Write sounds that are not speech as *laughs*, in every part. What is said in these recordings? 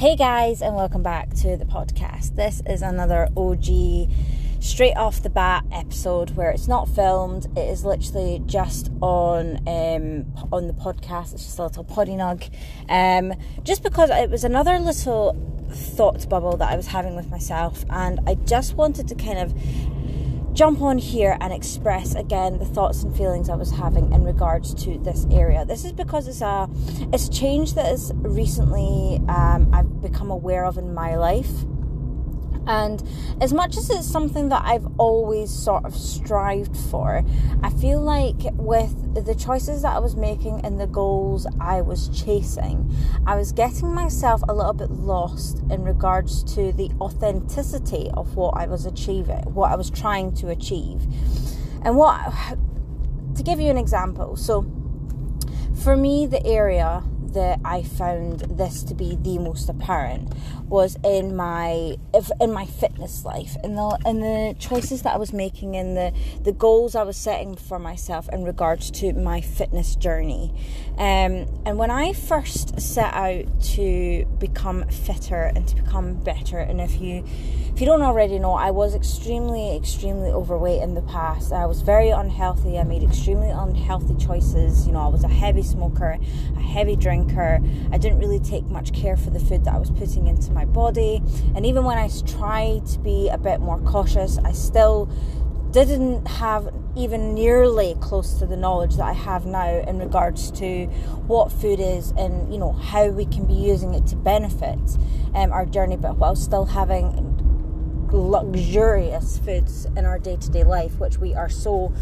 Hey guys, and welcome back to the podcast. This is another OG straight off the bat episode where it's not filmed. It is literally just on um, on the podcast. It's just a little poddy nug, um, just because it was another little thought bubble that I was having with myself, and I just wanted to kind of jump on here and express again the thoughts and feelings I was having in regards to this area. This is because it's a it's a change that is recently um, I've become aware of in my life. And as much as it's something that I've always sort of strived for, I feel like with the choices that I was making and the goals I was chasing, I was getting myself a little bit lost in regards to the authenticity of what I was achieving, what I was trying to achieve. And what, to give you an example, so for me, the area that I found this to be the most apparent was in my in my fitness life and the in the choices that I was making in the the goals I was setting for myself in regards to my fitness journey. Um, and when I first set out to become fitter and to become better and if you if you don't already know I was extremely extremely overweight in the past. I was very unhealthy. I made extremely unhealthy choices. You know I was a heavy smoker a heavy drinker. I didn't really take much care for the food that I was putting into my body. And even when I tried to be a bit more cautious, I still didn't have even nearly close to the knowledge that I have now in regards to what food is and you know how we can be using it to benefit um, our journey, but while still having luxurious foods in our day to day life, which we are so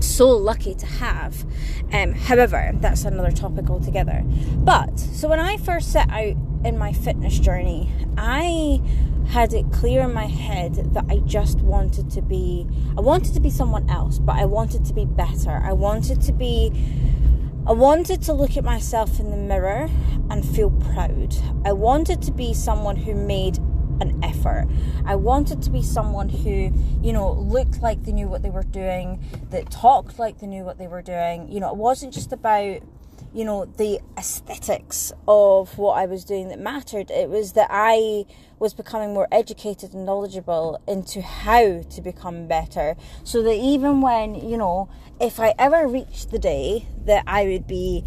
so lucky to have. Um, however, that's another topic altogether. But so when I first set out in my fitness journey, I had it clear in my head that I just wanted to be I wanted to be someone else, but I wanted to be better. I wanted to be I wanted to look at myself in the mirror and feel proud. I wanted to be someone who made an effort. I wanted to be someone who, you know, looked like they knew what they were doing, that talked like they knew what they were doing. You know, it wasn't just about, you know, the aesthetics of what I was doing that mattered. It was that I was becoming more educated and knowledgeable into how to become better. So that even when, you know, if I ever reached the day that I would be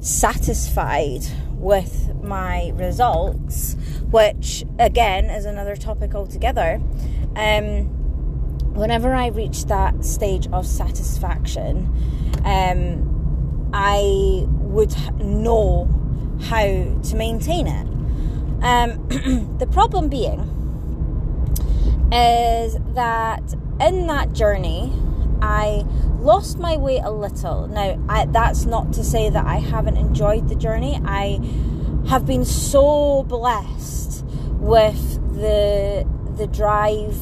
satisfied with my results, which again is another topic altogether. Um, whenever I reach that stage of satisfaction, um, I would know how to maintain it. Um, *clears throat* the problem being is that in that journey, I lost my weight a little. Now, I, that's not to say that I haven't enjoyed the journey. I have been so blessed with the the drive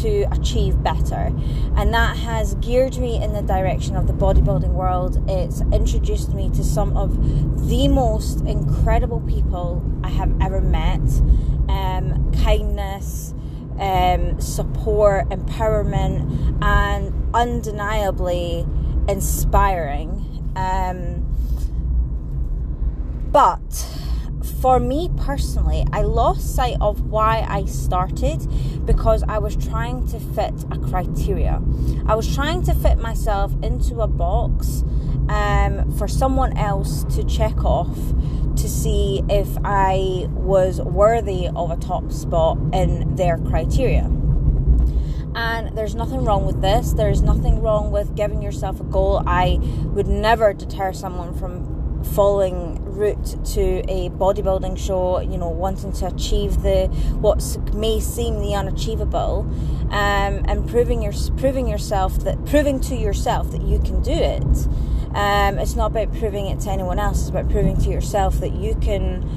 to achieve better and that has geared me in the direction of the bodybuilding world it's introduced me to some of the most incredible people i have ever met um, kindness um, support empowerment and undeniably inspiring. Um, but for me personally, I lost sight of why I started because I was trying to fit a criteria. I was trying to fit myself into a box um, for someone else to check off to see if I was worthy of a top spot in their criteria. And there's nothing wrong with this. There's nothing wrong with giving yourself a goal. I would never deter someone from following route to a bodybuilding show, you know, wanting to achieve the what may seem the unachievable, um, and proving your proving yourself that proving to yourself that you can do it. Um, it's not about proving it to anyone else. It's about proving to yourself that you can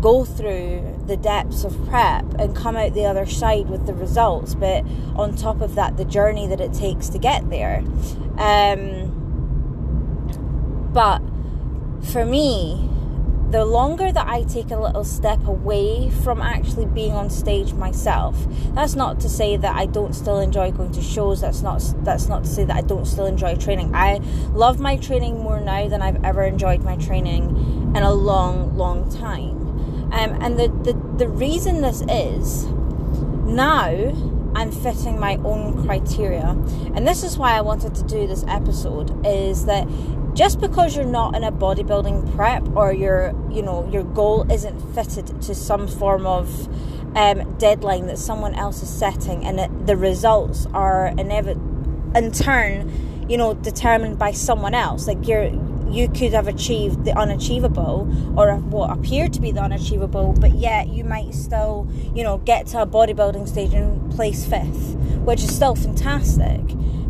go through the depths of prep and come out the other side with the results, but on top of that, the journey that it takes to get there. Um, but for me, the longer that I take a little step away from actually being on stage myself, that's not to say that I don't still enjoy going to shows. That's not that's not to say that I don't still enjoy training. I love my training more now than I've ever enjoyed my training in a long, long time. Um, and the, the the reason this is now I'm fitting my own criteria, and this is why I wanted to do this episode. Is that just because you're not in a bodybuilding prep or your you know your goal isn't fitted to some form of um, deadline that someone else is setting and it, the results are inevit- in turn you know determined by someone else. Like you're you could have achieved the unachievable or what appeared to be the unachievable but yet you might still you know get to a bodybuilding stage and place fifth which is still fantastic.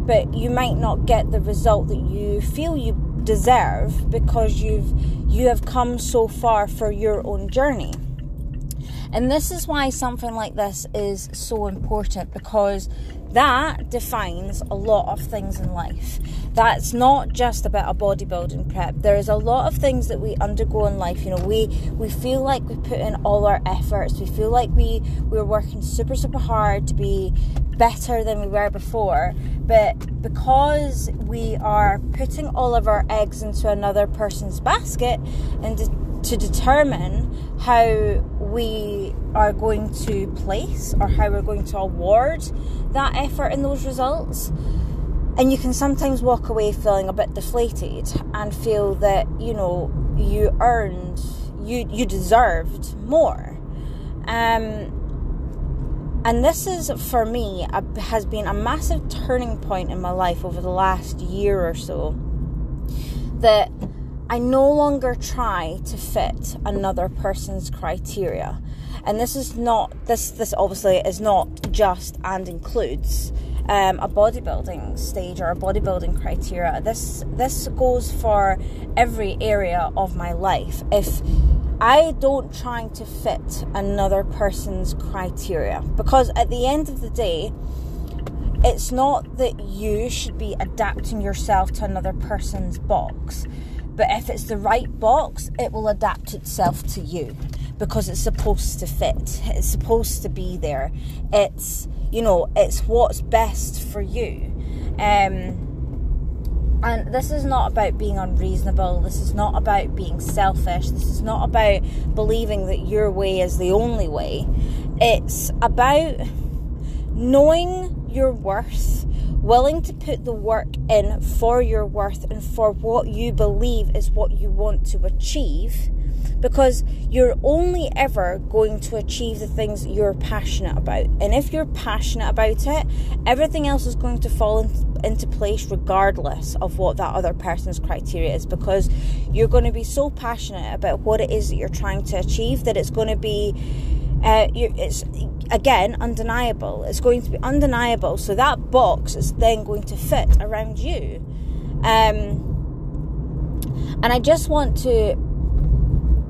But you might not get the result that you feel you deserve because you've you have come so far for your own journey. And this is why something like this is so important because that defines a lot of things in life. That's not just about a bodybuilding prep. There's a lot of things that we undergo in life. You know, we we feel like we put in all our efforts. We feel like we we're working super super hard to be better than we were before. But because we are putting all of our eggs into another person's basket and de- to determine how we are going to place or how we're going to award that effort and those results. And you can sometimes walk away feeling a bit deflated and feel that, you know, you earned, you, you deserved more. Um, and this is for me a, has been a massive turning point in my life over the last year or so that I no longer try to fit another person's criteria. And this is not this this obviously is not just and includes um, a bodybuilding stage or a bodybuilding criteria. This this goes for every area of my life. If I don't try to fit another person's criteria because at the end of the day, it's not that you should be adapting yourself to another person's box, but if it's the right box, it will adapt itself to you because it's supposed to fit, it's supposed to be there. It's, you know, it's what's best for you. Um, and this is not about being unreasonable. This is not about being selfish. This is not about believing that your way is the only way. It's about knowing your worth, willing to put the work in for your worth and for what you believe is what you want to achieve because you're only ever going to achieve the things you're passionate about. And if you're passionate about it, everything else is going to fall in, into place regardless of what that other person's criteria is because you're going to be so passionate about what it is that you're trying to achieve that it's going to be uh, it's again undeniable. It's going to be undeniable. So that box is then going to fit around you. Um, and I just want to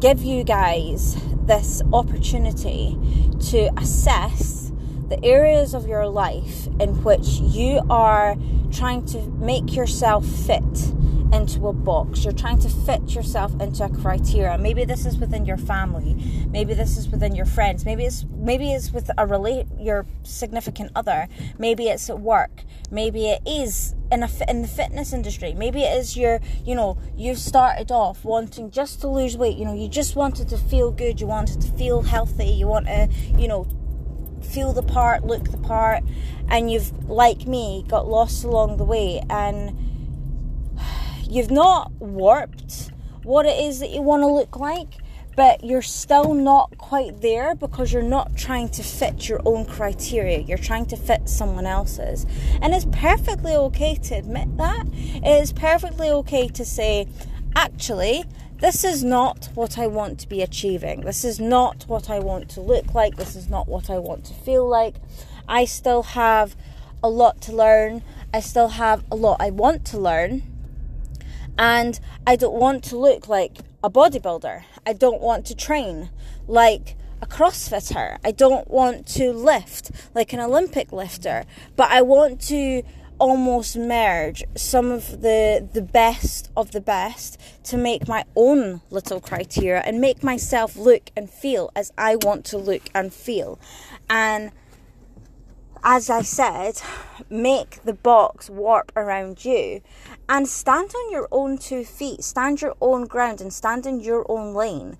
give you guys this opportunity to assess the areas of your life in which you are trying to make yourself fit into a box. You're trying to fit yourself into a criteria. Maybe this is within your family. Maybe this is within your friends. Maybe it's maybe it's with a relate your significant other. Maybe it's at work. Maybe it is in a in the fitness industry. Maybe it is your you know you started off wanting just to lose weight. You know you just wanted to feel good. You wanted to feel healthy. You want to you know feel the part, look the part, and you've like me got lost along the way and you've not warped what it is that you want to look like, but you're still not quite there because you're not trying to fit your own criteria. You're trying to fit someone else's. And it's perfectly okay to admit that. It is perfectly okay to say, actually, this is not what I want to be achieving. This is not what I want to look like. This is not what I want to feel like. I still have a lot to learn. I still have a lot I want to learn and I don't want to look like a bodybuilder. I don't want to train like a crossfitter. I don't want to lift like an Olympic lifter, but I want to almost merge some of the the best of the best to make my own little criteria and make myself look and feel as I want to look and feel. And as I said, make the box warp around you and stand on your own two feet, stand your own ground and stand in your own lane.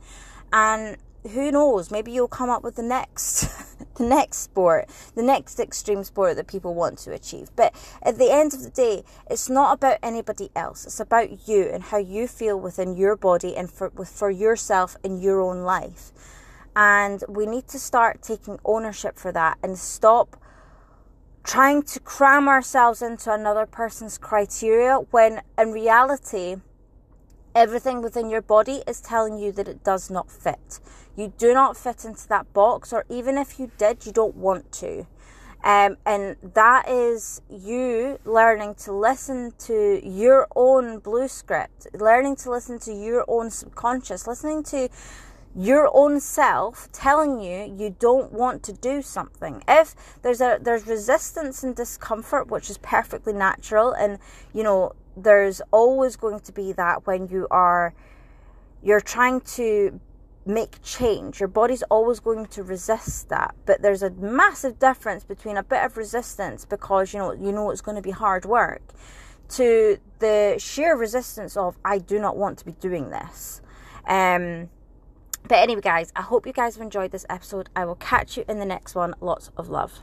And who knows, maybe you'll come up with the next *laughs* the next sport, the next extreme sport that people want to achieve. But at the end of the day, it's not about anybody else. It's about you and how you feel within your body and for for yourself in your own life. And we need to start taking ownership for that and stop trying to cram ourselves into another person's criteria when in reality everything within your body is telling you that it does not fit. You do not fit into that box, or even if you did, you don't want to. Um, and that is you learning to listen to your own blue script, learning to listen to your own subconscious, listening to your own self telling you you don't want to do something. If there's a there's resistance and discomfort which is perfectly natural and you know there's always going to be that when you are you're trying to make change. Your body's always going to resist that. But there's a massive difference between a bit of resistance because you know you know it's going to be hard work to the sheer resistance of I do not want to be doing this. Um but anyway, guys, I hope you guys have enjoyed this episode. I will catch you in the next one. Lots of love.